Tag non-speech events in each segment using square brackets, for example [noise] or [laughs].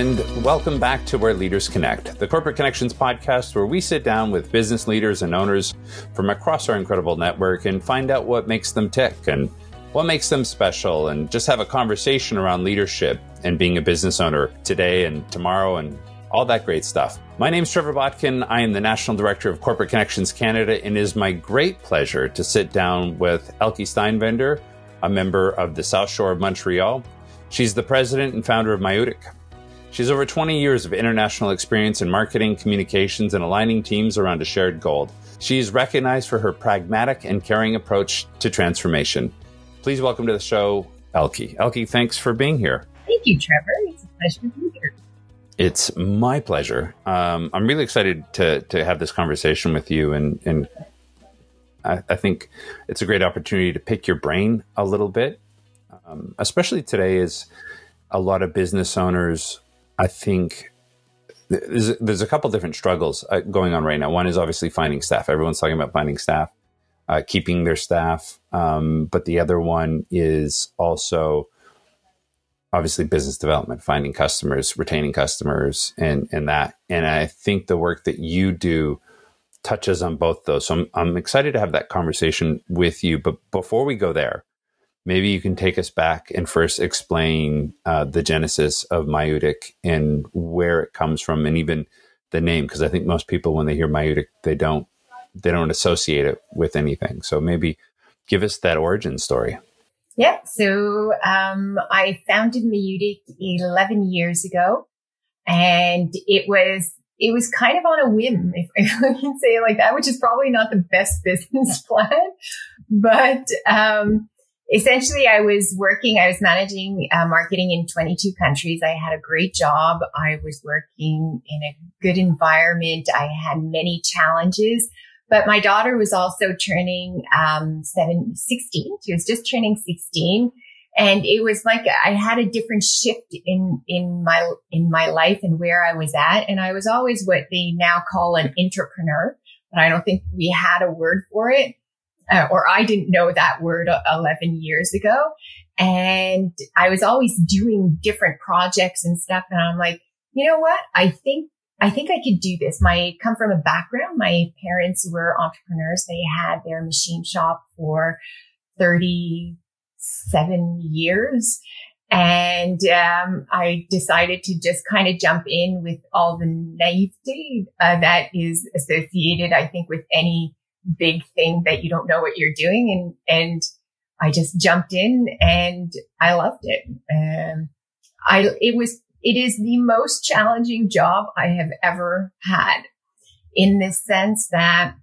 and welcome back to Where Leaders Connect, the Corporate Connections podcast, where we sit down with business leaders and owners from across our incredible network and find out what makes them tick and what makes them special, and just have a conversation around leadership and being a business owner today and tomorrow and all that great stuff. My name is Trevor Botkin. I am the National Director of Corporate Connections Canada, and it is my great pleasure to sit down with Elke Steinwender, a member of the South Shore of Montreal. She's the president and founder of Maïeutyk. She has over 20 years of international experience in marketing, communications, and aligning teams around a shared goal. She is recognized for her pragmatic and caring approach to transformation. Please welcome to the show, Elke. Elke, thanks for being here. Thank you, Trevor. It's a pleasure to be here. It's my pleasure. Um, I'm really excited to to have this conversation with you, and and I, I think it's a great opportunity to pick your brain a little bit, um, especially today as a lot of business owners I think there's, there's a couple different struggles uh, going on right now. One is obviously finding staff. Everyone's talking about finding staff, uh, keeping their staff. Um, but the other one is also obviously business development, finding customers, retaining customers, and and that. And I think the work that you do touches on both those. So I'm, I'm excited to have that conversation with you. But before we go there, maybe you can take us back and first explain uh, the genesis of Maïeutyk and where it comes from, and even the name, because I think most people, when they hear Maïeutyk, they don't they don't associate it with anything. So maybe give us that origin story. Yeah. So um, I founded Maïeutyk 11 years ago, and it was it was kind of on a whim, if, [laughs] if I can say it like that, which is probably not the best [laughs] business plan, but um, essentially I was working, I was managing uh, marketing in 22 countries. I had a great job. I was working in a good environment. I had many challenges, but my daughter was also turning, um, seven, 16. She was just turning 16. And it was like I had a different shift in, in my, in my life and where I was at. And I was always what they now call an entrepreneur, but I don't think we had a word for it uh, or I didn't know that word 11 years ago. And I was always doing different projects and stuff. And I'm like, you know what? I think, I think I could do this. My come from a background. My parents were entrepreneurs. They had their machine shop for 37 years. And um, I decided to just kind of jump in with all the naivety uh, that is associated, I think, with any big thing that you don't know what you're doing. And, and I just jumped in and I loved it. And I, it was, it is the most challenging job I have ever had in the sense that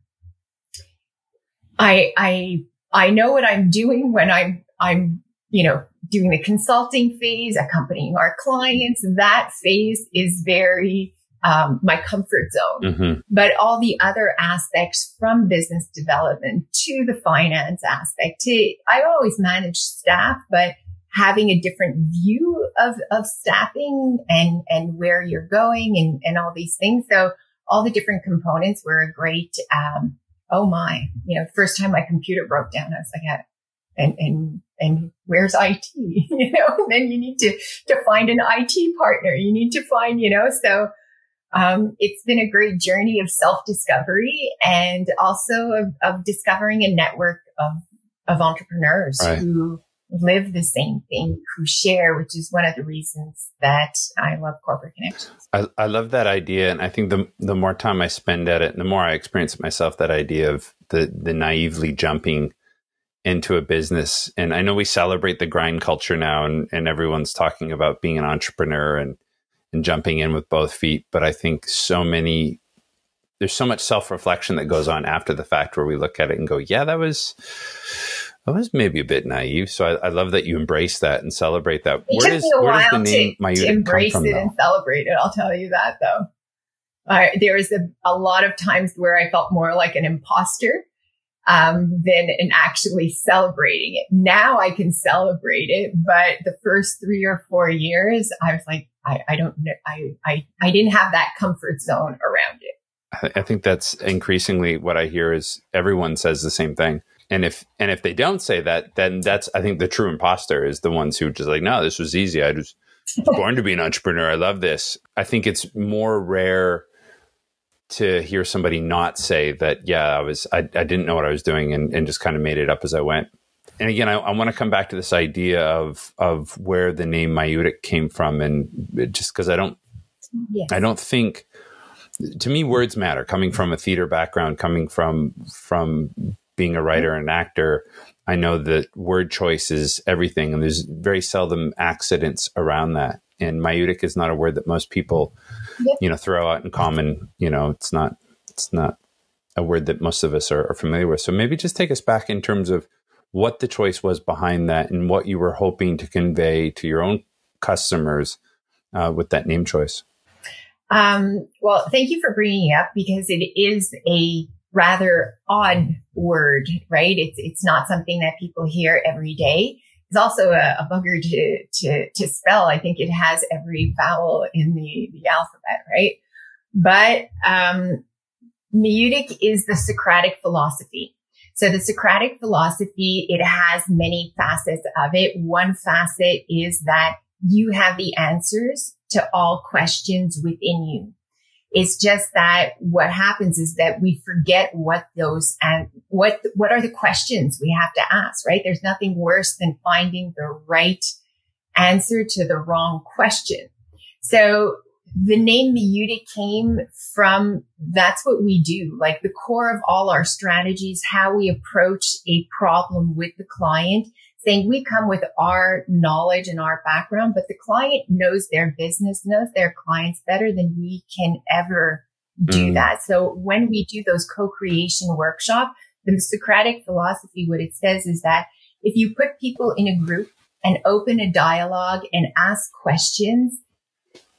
I, I, I know what I'm doing when I'm, I'm, you know, doing the consulting phase, accompanying our clients. That phase is very, um, my comfort zone. Mm-hmm. But all the other aspects from business development to the finance aspect to, I always manage staff, but having a different view of, of staffing and, and where you're going and, and all these things. So all the different components were a great, um, oh my, you know, first time my computer broke down, I was like, and, and, and where's IT? [laughs] you know, and then you need to, to find an IT partner. You need to find, you know, so um, it's been a great journey of self discovery and also of, of, discovering a network of, of entrepreneurs right. who live the same thing, who share, which is one of the reasons that I love corporate connections. I, I love that idea. And I think the, the more time I spend at it, the more I experience it myself, that idea of the, the naively jumping into a business. And I know we celebrate the grind culture now and, and everyone's talking about being an entrepreneur and and jumping in with both feet. But I think so many, there's so much self reflection that goes on after the fact where we look at it and go, yeah, that was, that was maybe a bit naive. So I, I love that you embrace that and celebrate that. It where does, me a while to, to embrace from, it though? and celebrate it. I'll tell you that though. Uh, there was a, a lot of times where I felt more like an imposter um, than in actually celebrating it. Now I can celebrate it, but the first three or four years, I was like, I, I don't know. I, I, I didn't have that comfort zone around it. I think that's increasingly what I hear is everyone says the same thing. And if and if they don't say that, then that's I think the true imposter is the ones who just like, no, this was easy. I just [laughs] born to be an entrepreneur. I love this. I think it's more rare to hear somebody not say that, yeah, I was, I, I didn't know what I was doing and, and just kind of made it up as I went. And again, I, I want to come back to this idea of, of where the name Maïeutyk came from. And just because I don't, yes. I don't think, to me, words matter coming from a theater background, coming from, from being a writer and actor. I know that word choice is everything, and there's very seldom accidents around that. And Maïeutyk is not a word that most people, yep. you know, throw out in common. You know, it's not it's not a word that most of us are, are familiar with. So maybe just take us back in terms of what the choice was behind that and what you were hoping to convey to your own customers uh, with that name choice. Um, well, thank you for bringing it up because it is a rather odd word, right? It's, it's not something that people hear every day. It's also a, a bugger to, to, to spell. I think it has every vowel in the, the alphabet, right? But, um, Maieutic is the Socratic philosophy. So the Socratic philosophy, it has many facets of it. One facet is that you have the answers to all questions within you. It's just that what happens is that we forget what those and what, what are the questions we have to ask, right? There's nothing worse than finding the right answer to the wrong question. So the name Maïeutyk came from that's what we do. Like the core of all our strategies, how we approach a problem with the client saying we come with our knowledge and our background, but the client knows their business, knows their clients better than we can ever do mm. that. So when we do those co-creation workshop, the Socratic philosophy, what it says is that if you put people in a group and open a dialogue and ask questions,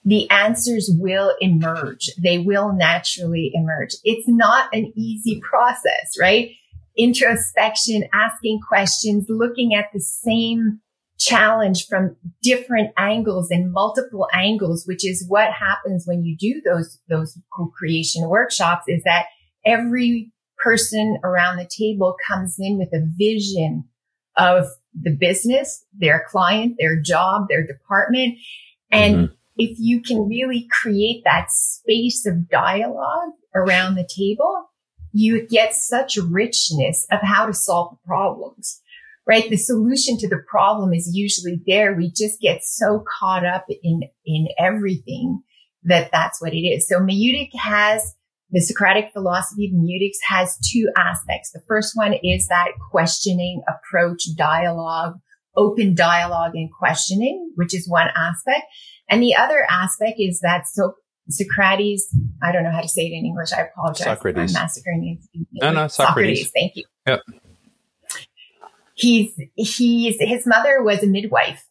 the answers will emerge. They will naturally emerge. It's not an easy process, right? Introspection, asking questions, looking at the same challenge from different angles and multiple angles, which is what happens when you do those, those co-creation workshops is that every person around the table comes in with a vision of the business, their client, their job, their department. And mm-hmm. if you can really create that space of dialogue around the table, you get such richness of how to solve the problems, right? The solution to the problem is usually there. We just get so caught up in, in everything that that's what it is. So Maieutic has the Socratic philosophy of has two aspects. The first one is that questioning approach, dialogue, open dialogue and questioning, which is one aspect. And the other aspect is that so Socrates. I don't know how to say it in English. I apologize. Socrates. I'm massacring it. No, no, Socrates. Socrates. Thank you. Yep. He's, he's, his mother was a midwife.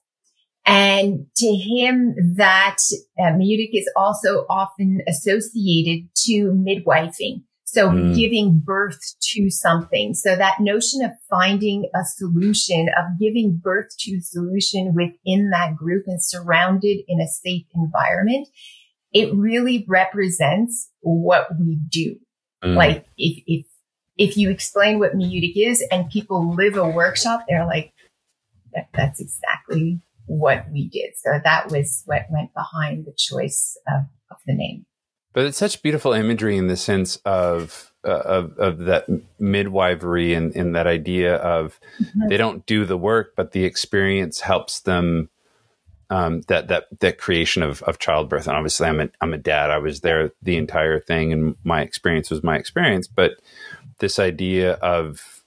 And to him, that uh, Maieutic is also often associated to midwifing. So mm. giving birth to something. So that notion of finding a solution, of giving birth to a solution within that group and surrounded in a safe environment it really represents what we do. Mm. Like if, if, if you explain what Maieutic is and people live a workshop, they're like, that, that's exactly what we did. So that was what went behind the choice of, of the name. But it's such beautiful imagery in the sense of uh, of, of that midwifery and, and that idea of mm-hmm. they don't do the work, but the experience helps them um, that that that creation of of childbirth. And obviously, I'm a I'm a dad. I was there the entire thing, and my experience was my experience. But this idea of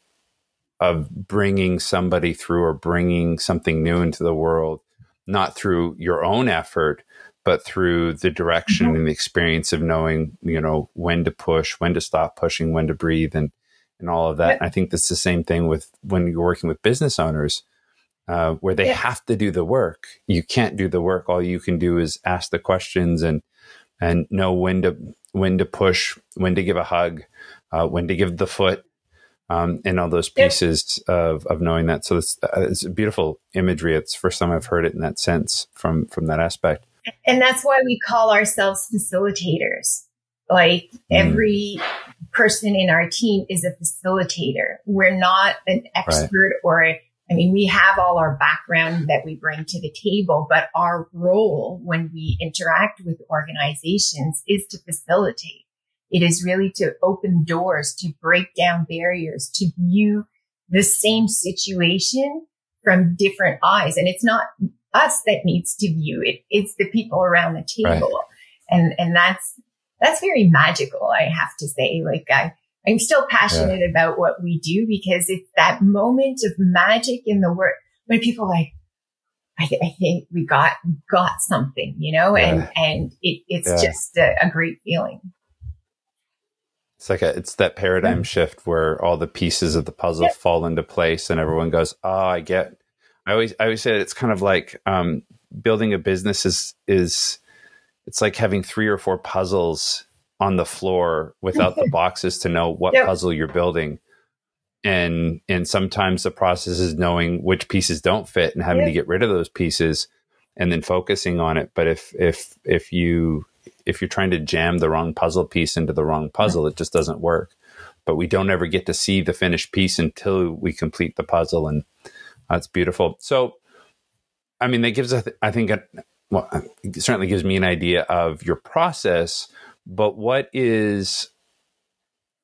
of bringing somebody through or bringing something new into the world, not through your own effort, but through the direction mm-hmm. and the experience of knowing, you know, when to push, when to stop pushing, when to breathe, and and all of that. I think that's the same thing with when you're working with business owners uh, where they yeah. have to do the work. You can't do the work. All you can do is ask the questions and and know when to when to push, when to give a hug, uh, when to give the foot, um, and all those pieces yeah. of, of knowing that. So it's, uh, it's a beautiful imagery. It's first time I've heard it in that sense from from that aspect. And that's why we call ourselves facilitators. Like mm. every person in our team is a facilitator. We're not an expert right. or a I mean, we have all our background that we bring to the table, but our role when we interact with organizations is to facilitate. It is really to open doors, to break down barriers, to view the same situation from different eyes. And it's not us that needs to view it. It's the people around the table. Right. And, and that's, that's very magical. I have to say, like I, I'm still passionate yeah. about what we do because it's that moment of magic in the work when people like, I, th- I think we got, got something, you know, yeah. and, and it, it's yeah. just a, a, great feeling. It's like a, it's that paradigm shift where all the pieces of the puzzle yep. fall into place and everyone goes, Oh, I get, I always, I always say it's kind of like, um, building a business is, is, it's like having three or four puzzles on the floor without the [laughs] boxes to know what yep. puzzle you're building. And and sometimes the process is knowing which pieces don't fit and having yep. to get rid of those pieces and then focusing on it. But if if if you if you're trying to jam the wrong puzzle piece into the wrong puzzle it just doesn't work. But we don't ever get to see the finished piece until we complete the puzzle and that's beautiful. So i mean that gives us i think a, well, it certainly gives me an idea of your process but what is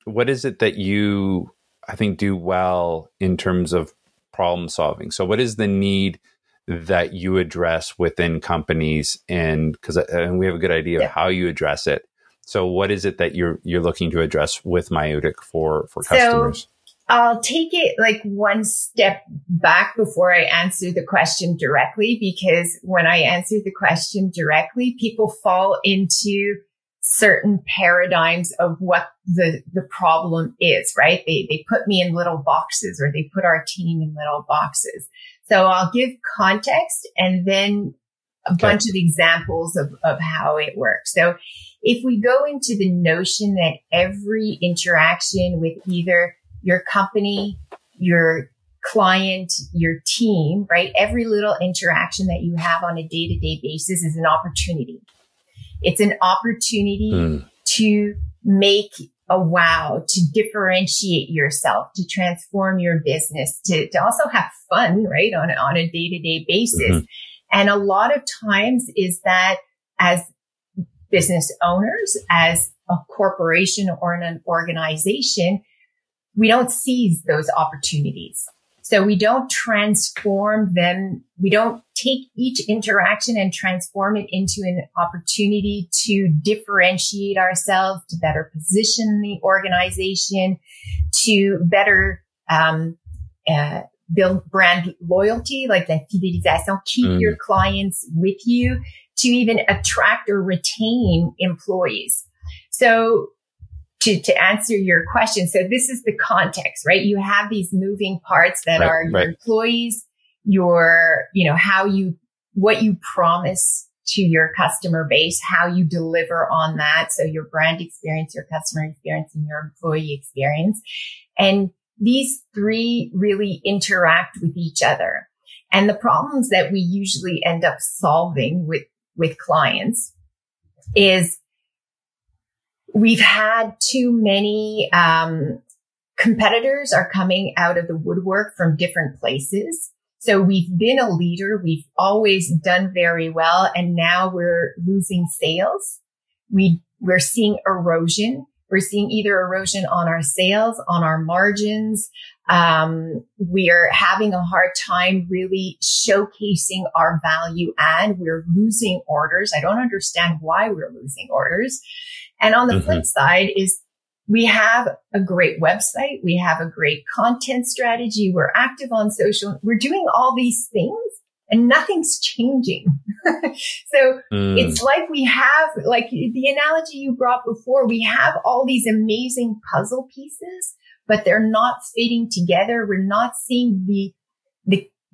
what is it that you I think do well in terms of problem solving? So what is the need that you address within companies and because uh, and we have a good idea yeah. of how you address it. So what is it that you're you're looking to address with Maïeutyk for for customers? So, I'll take it like one step back before I answer the question directly, because when I answer the question directly, people fall into certain paradigms of what the, the problem is, right? They, they put me in little boxes or they put our team in little boxes. So I'll give context and then a okay. bunch of examples of, of how it works. So if we go into the notion that every interaction with either your company, your client, your team, right? Every little interaction that you have on a day to day basis is an opportunity. It's an opportunity mm. to make a wow, to differentiate yourself, to transform your business, to, to also have fun, right? On, on a day to day basis. Mm-hmm. And a lot of times is that as business owners, as a corporation or an organization, we don't seize those opportunities. So we don't transform them. We don't take each interaction and transform it into an opportunity to differentiate ourselves, to better position the organization, to better, um, uh, build brand loyalty, like the fidélisation, keep mm. your clients with you to even attract or retain employees. So to, to answer your question. So this is the context, right? You have these moving parts that right, are your right. employees, your, you know, how you, what you promise to your customer base, how you deliver on that. So your brand experience, your customer experience and your employee experience. And these three really interact with each other. And the problems that we usually end up solving with, with clients is we've had too many um, competitors are coming out of the woodwork from different places. So we've been a leader. We've always done very well. And now we're losing sales. We, we're seeing erosion. We're seeing either erosion on our sales, on our margins. Um, we're having a hard time really showcasing our value add. We're losing orders. I don't understand why we're losing orders. And on the mm-hmm. flip side is we have a great website. We have a great content strategy. We're active on social. We're doing all these things and nothing's changing. [laughs] so mm. it's like we have, like the analogy you brought before, we have all these amazing puzzle pieces, but they're not fitting together. We're not seeing the, the,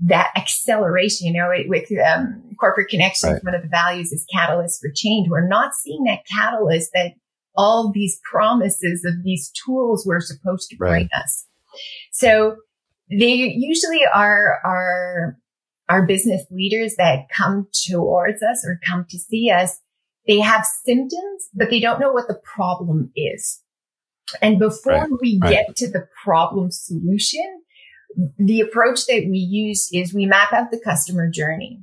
that acceleration, you know, with um, corporate connections, right. one of the values is catalyst for change. We're not seeing that catalyst that all these promises of these tools were supposed to bring right. us. So they usually are, are, our business leaders that come towards us or come to see us. They have symptoms, but they don't know what the problem is. And before right. we get to the problem solution, the approach that we use is we map out the customer journey.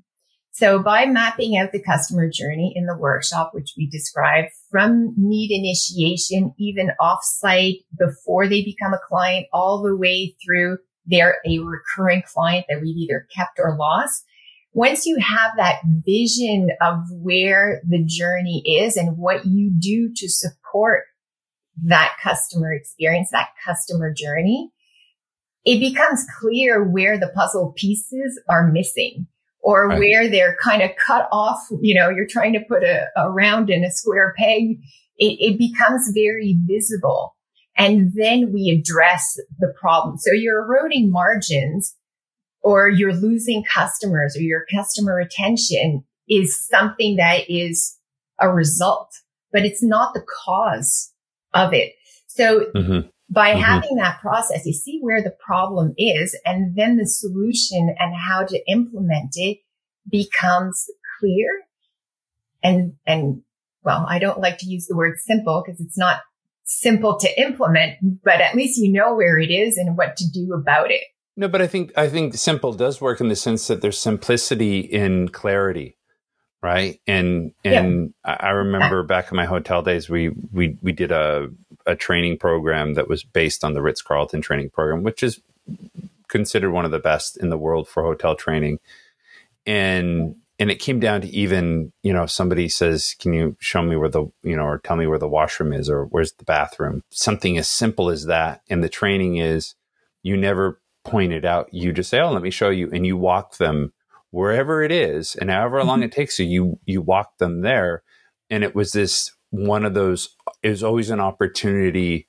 So by mapping out the customer journey in the workshop, which we describe from need initiation, even offsite before they become a client, all the way through they're a recurring client that we've either kept or lost. Once you have that vision of where the journey is and what you do to support that customer experience, that customer journey, it becomes clear where the puzzle pieces are missing or right. where they're kind of cut off. You know, you're trying to put a, a round in a square peg. It, it becomes very visible. And then we address the problem. So you're eroding margins or you're losing customers or your customer retention is something that is a result, but it's not the cause of it. So mm-hmm. By mm-hmm. having that process, you see where the problem is and then the solution and how to implement it becomes clear and, and well, I don't like to use the word simple because it's not simple to implement, but at least you know where it is and what to do about it. No, but I think I think simple does work in the sense that there's simplicity in clarity right? And and yeah. I remember back in my hotel days, we we we did a a training program that was based on the Ritz Carlton training program, which is considered one of the best in the world for hotel training. And and it came down to even you know somebody says, "Can you show me where the you know or tell me where the washroom is or where's the bathroom?" Something as simple as that. And the training is you never point it out. You just say, "Oh, let me show you," and you walk them wherever it is and however long mm-hmm. it takes you, you you walk them there. And it was this one of those. It was always an opportunity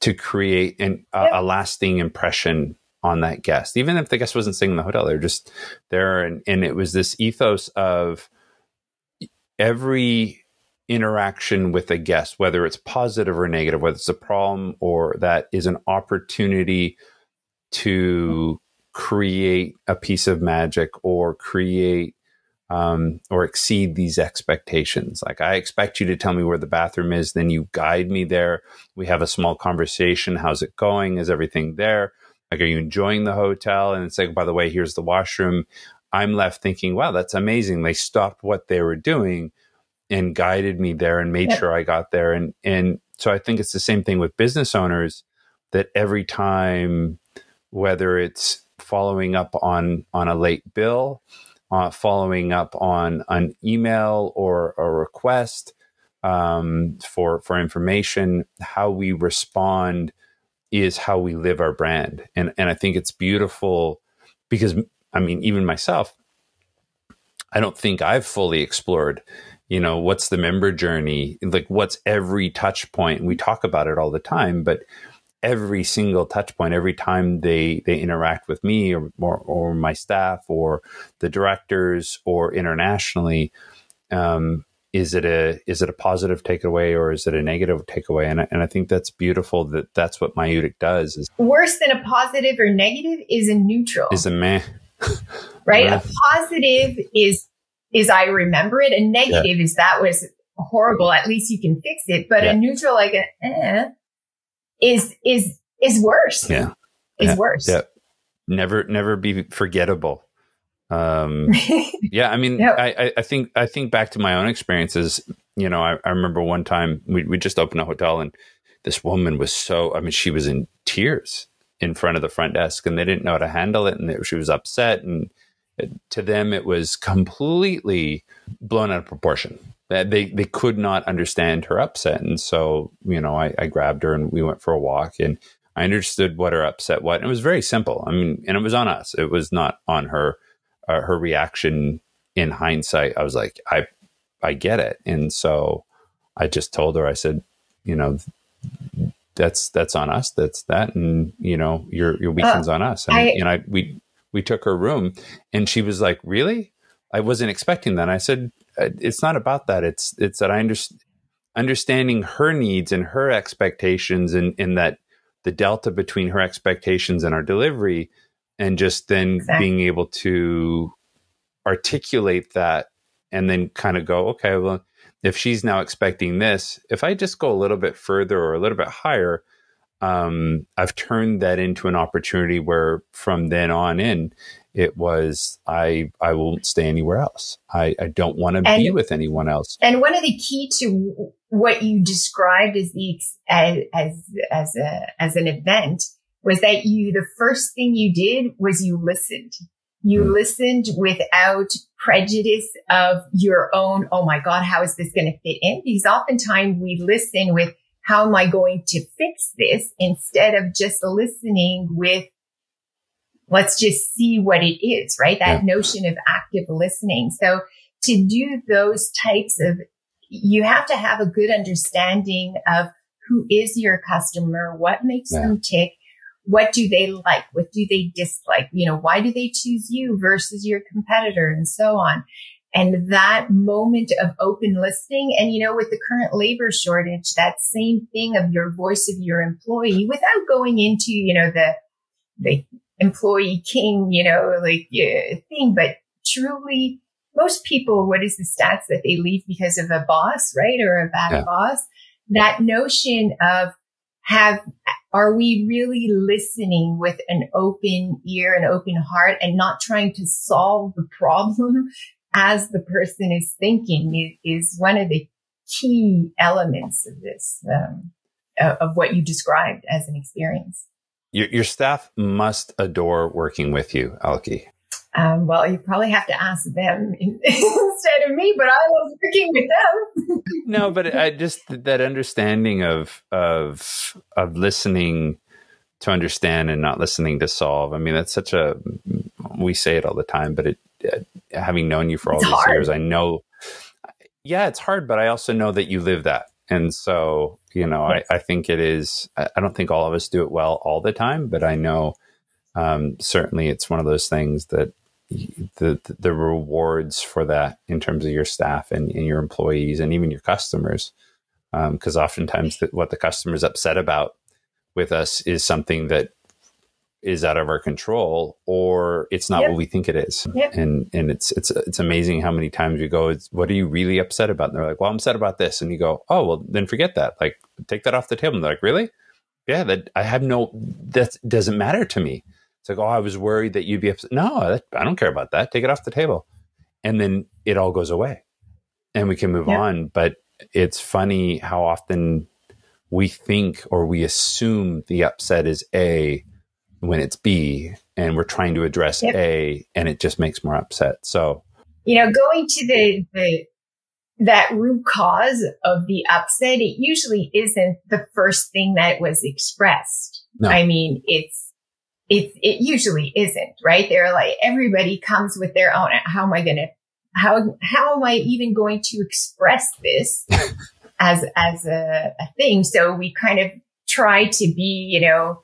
to create an, a, a lasting impression on that guest, even if the guest wasn't staying in the hotel. They're just there, and, and it was this ethos of every interaction with a guest, whether it's positive or negative, whether it's a problem or that is an opportunity to create a piece of magic or create um, or exceed these expectations. Like, I expect you to tell me where the bathroom is, then you guide me there. We have a small conversation. How's it going? Is everything there? Like, are you enjoying the hotel? And it's like, by the way, here's the washroom. I'm left thinking, wow, that's amazing. They stopped what they were doing and guided me there and made sure I got there. And and so I think it's the same thing with business owners that every time, whether it's following up on on a late bill, uh, following up on an email or a request um, for for information. How we respond is how we live our brand, and and I think it's beautiful because I mean even myself, I don't think I've fully explored you know what's the member journey like what's every touch point we talk about it all the time but every single touch point every time they they interact with me or, or, or my staff or the directors or internationally um, is it a is it a positive takeaway or is it a negative takeaway? And I, and I think that's beautiful that that's what Maïeutyk does is worse than a positive or negative is a neutral. Is a meh [laughs] right? A positive is is I remember it. A negative yeah. is that was horrible. At least you can fix it. But yeah. a neutral like a, eh, is is is worse. Yeah, is yeah. worse. Yeah, never never be forgettable. Um, [laughs] yeah, I mean, yep. I, I think I think back to my own experiences. You know, I, I remember one time we we just opened a hotel and this woman was so. I mean, she was in tears in front of the front desk, and they didn't know how to handle it, and she was upset and to them it was completely blown out of proportion they they could not understand her upset, and so you know I, I grabbed her and we went for a walk, and I understood what her upset was. And it was very simple. I mean, and it was on us. It was not on her. Uh, her reaction in hindsight, I was like, I I get it, and so I just told her. I said, you know, that's that's on us. That's that, and you know, your your weekend's uh, on us. And I, know, I, we we took her room, and she was like, really. I wasn't expecting that. I said, uh, it's not about that. It's it's that I understand understanding her needs and her expectations and in that the delta between her expectations and our delivery and just then exactly. being able to articulate that and then kind of go okay well if she's now expecting this if i just go a little bit further or a little bit higher um, I've turned that into an opportunity where from then on in, it was I I won't stay anywhere else. I, I don't want to be with anyone else. And one of the key to what you described as the as as as a as an event was that you the first thing you did was you listened. You mm. listened without prejudice of your own, oh my God, how is this going to fit in? Because oftentimes we listen with, how am I going to fix this instead of just listening with, let's just see what it is, right? That yeah. notion of active listening. So to do those types of, you have to have a good understanding of who is your customer, what makes yeah. them tick, what do they like? What do they dislike? You know, why do they choose you versus your competitor and so on? And that moment of open listening. And, you know, with the current labor shortage, that same thing of your voice of your employee without going into, you know, the, the employee king, you know, like uh, thing, but truly most people, what is the stats that they leave because of a boss, right? Or a bad yeah. boss? That notion of have are we really listening with an open ear and open heart and not trying to solve the problem [laughs] as the person is thinking is one of the key elements of this, um, of what you described as an experience. Your, your staff must adore working with you, Elke. Um, well, you probably have to ask them [laughs] instead of me, but I was working with them. no, but I just that understanding of of of listening to understand and not listening to solve. I mean, that's such a we say it all the time, but it uh, having known you for all it's these hard. years, I know. Yeah, it's hard, but I also know that you live that, and so you know, I, I think it is. I don't think all of us do it well all the time, but I know um, certainly it's one of those things that the the rewards for that in terms of your staff and, and your employees and even your customers because um, oftentimes the, what the customer is upset about with us is something that is out of our control or it's not yep. what we think it is yep. and and it's it's it's amazing how many times we go what are you really upset about and they're like well i'm upset about this and you go oh well then forget that like take that off the table and they're like really yeah that i have no that doesn't matter to me it's like, oh, I was worried that you'd be upset. No, I don't care about that. Take it off the table. And then it all goes away and we can move yeah. on. But it's funny how often we think or we assume the upset is A when it's B and we're trying to address yep. A and it just makes more upset. So, you know, going to the, the, that root cause of the upset, it usually isn't the first thing that was expressed. No. I mean, it's, it, it usually isn't, right? They're like, everybody comes with their own, how am I going to, how, how am I even going to express this [laughs] as, as a, a thing? So we kind of try to be, you know,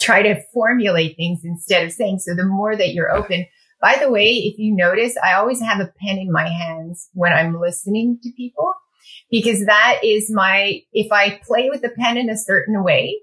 try to formulate things instead of saying, so the more that you're open, by the way, if you notice, I always have a pen in my hands when I'm listening to people because that is my, if I play with the pen in a certain way,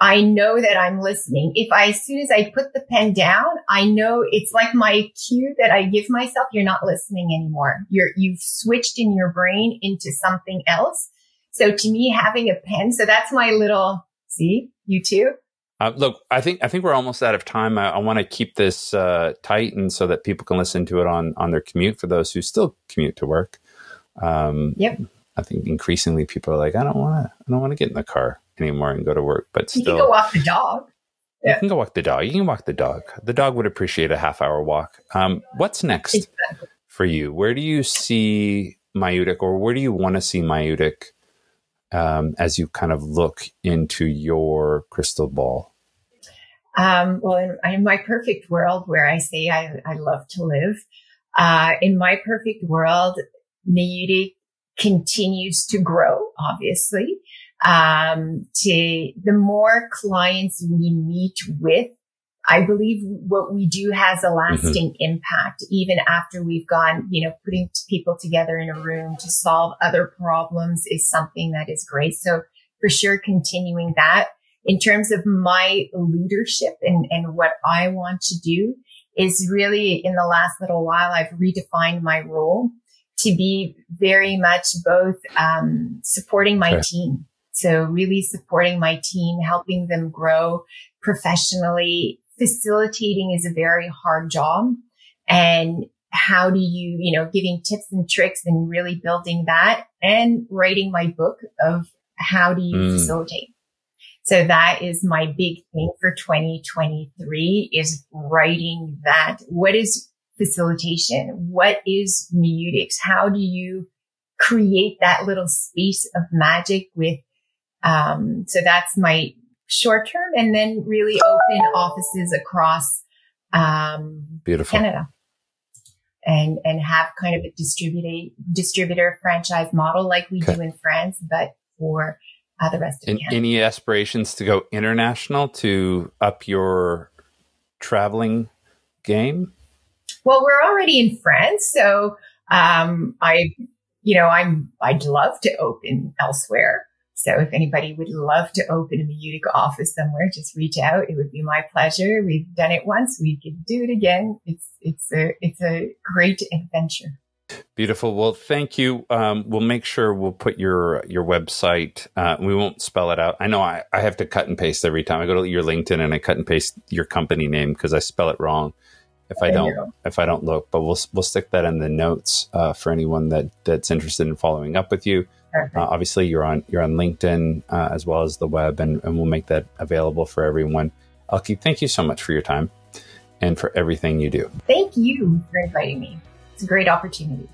I know that I'm listening. If I, as soon as I put the pen down, I know it's like my cue that I give myself. You're not listening anymore. You're, you've switched in your brain into something else. So to me, having a pen, so that's my little, see, you too? Uh, look, I think I think we're almost out of time. I, I want to keep this uh, tight and so that people can listen to it on on their commute. For those who still commute to work, um, yep. I think increasingly people are like, I don't want to, I don't want to get in the car anymore and go to work. But still, you can go walk the dog. Yeah. You can go walk the dog. You can walk the dog. The dog would appreciate a half hour walk. Um, what's next exactly. for you? Where do you see Maïeutyk, or where do you want to see Maïeutyk um, as you kind of look into your crystal ball? Um, well, in, in, my perfect world, where I say I, I love to live, uh, in my perfect world, Maïeutyk continues to grow, obviously um, to the more clients we meet with, I believe what we do has a lasting mm-hmm. impact even after we've gone, you know, putting people together in a room to solve other problems is something that is great. So for sure, continuing that in terms of my leadership and, and what I want to do is really in the last little while, I've redefined my role to be very much both um, supporting my team So really supporting my team, helping them grow professionally. Facilitating is a very hard job. And how do you, you know, giving tips and tricks and really building that and writing my book of how do you mm. facilitate. So that is my big thing for 2023 is writing that. What is facilitation? What is Mutix? How do you create that little space of magic with, um, so that's my short term and then really open offices across, um, beautiful Canada and, and have kind of a distributor, distributor franchise model like we okay. do in France, but for uh, the rest of and. Any aspirations to go international to up your traveling game? Well, we're already in France, so um, I, you know, I'm I'd love to open elsewhere. So if anybody would love to open a Maïeutyk office somewhere, just reach out. It would be my pleasure. We've done it once. We could do it again. It's it's a it's a great adventure. Beautiful. Well, thank you. Um, we'll make sure we'll put your your website. Uh, we won't spell it out. I know I, I have to cut and paste every time I go to your LinkedIn and I cut and paste your company name because I spell it wrong if I don't if I don't look. But we'll we'll stick that in the notes uh, for anyone that that's interested in following up with you. Uh, obviously, you're on you're on LinkedIn uh, as well as the web, and, and we'll make that available for everyone. Elke, thank you so much for your time and for everything you do. Thank you for inviting me. A great opportunity.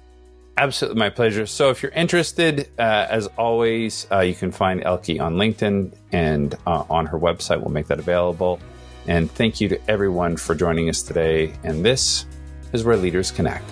Absolutely, my pleasure. So, if you're interested, uh, as always, uh, you can find Elke on LinkedIn and uh, on her website. We'll make that available. And thank you to everyone for joining us today. And this is where leaders connect.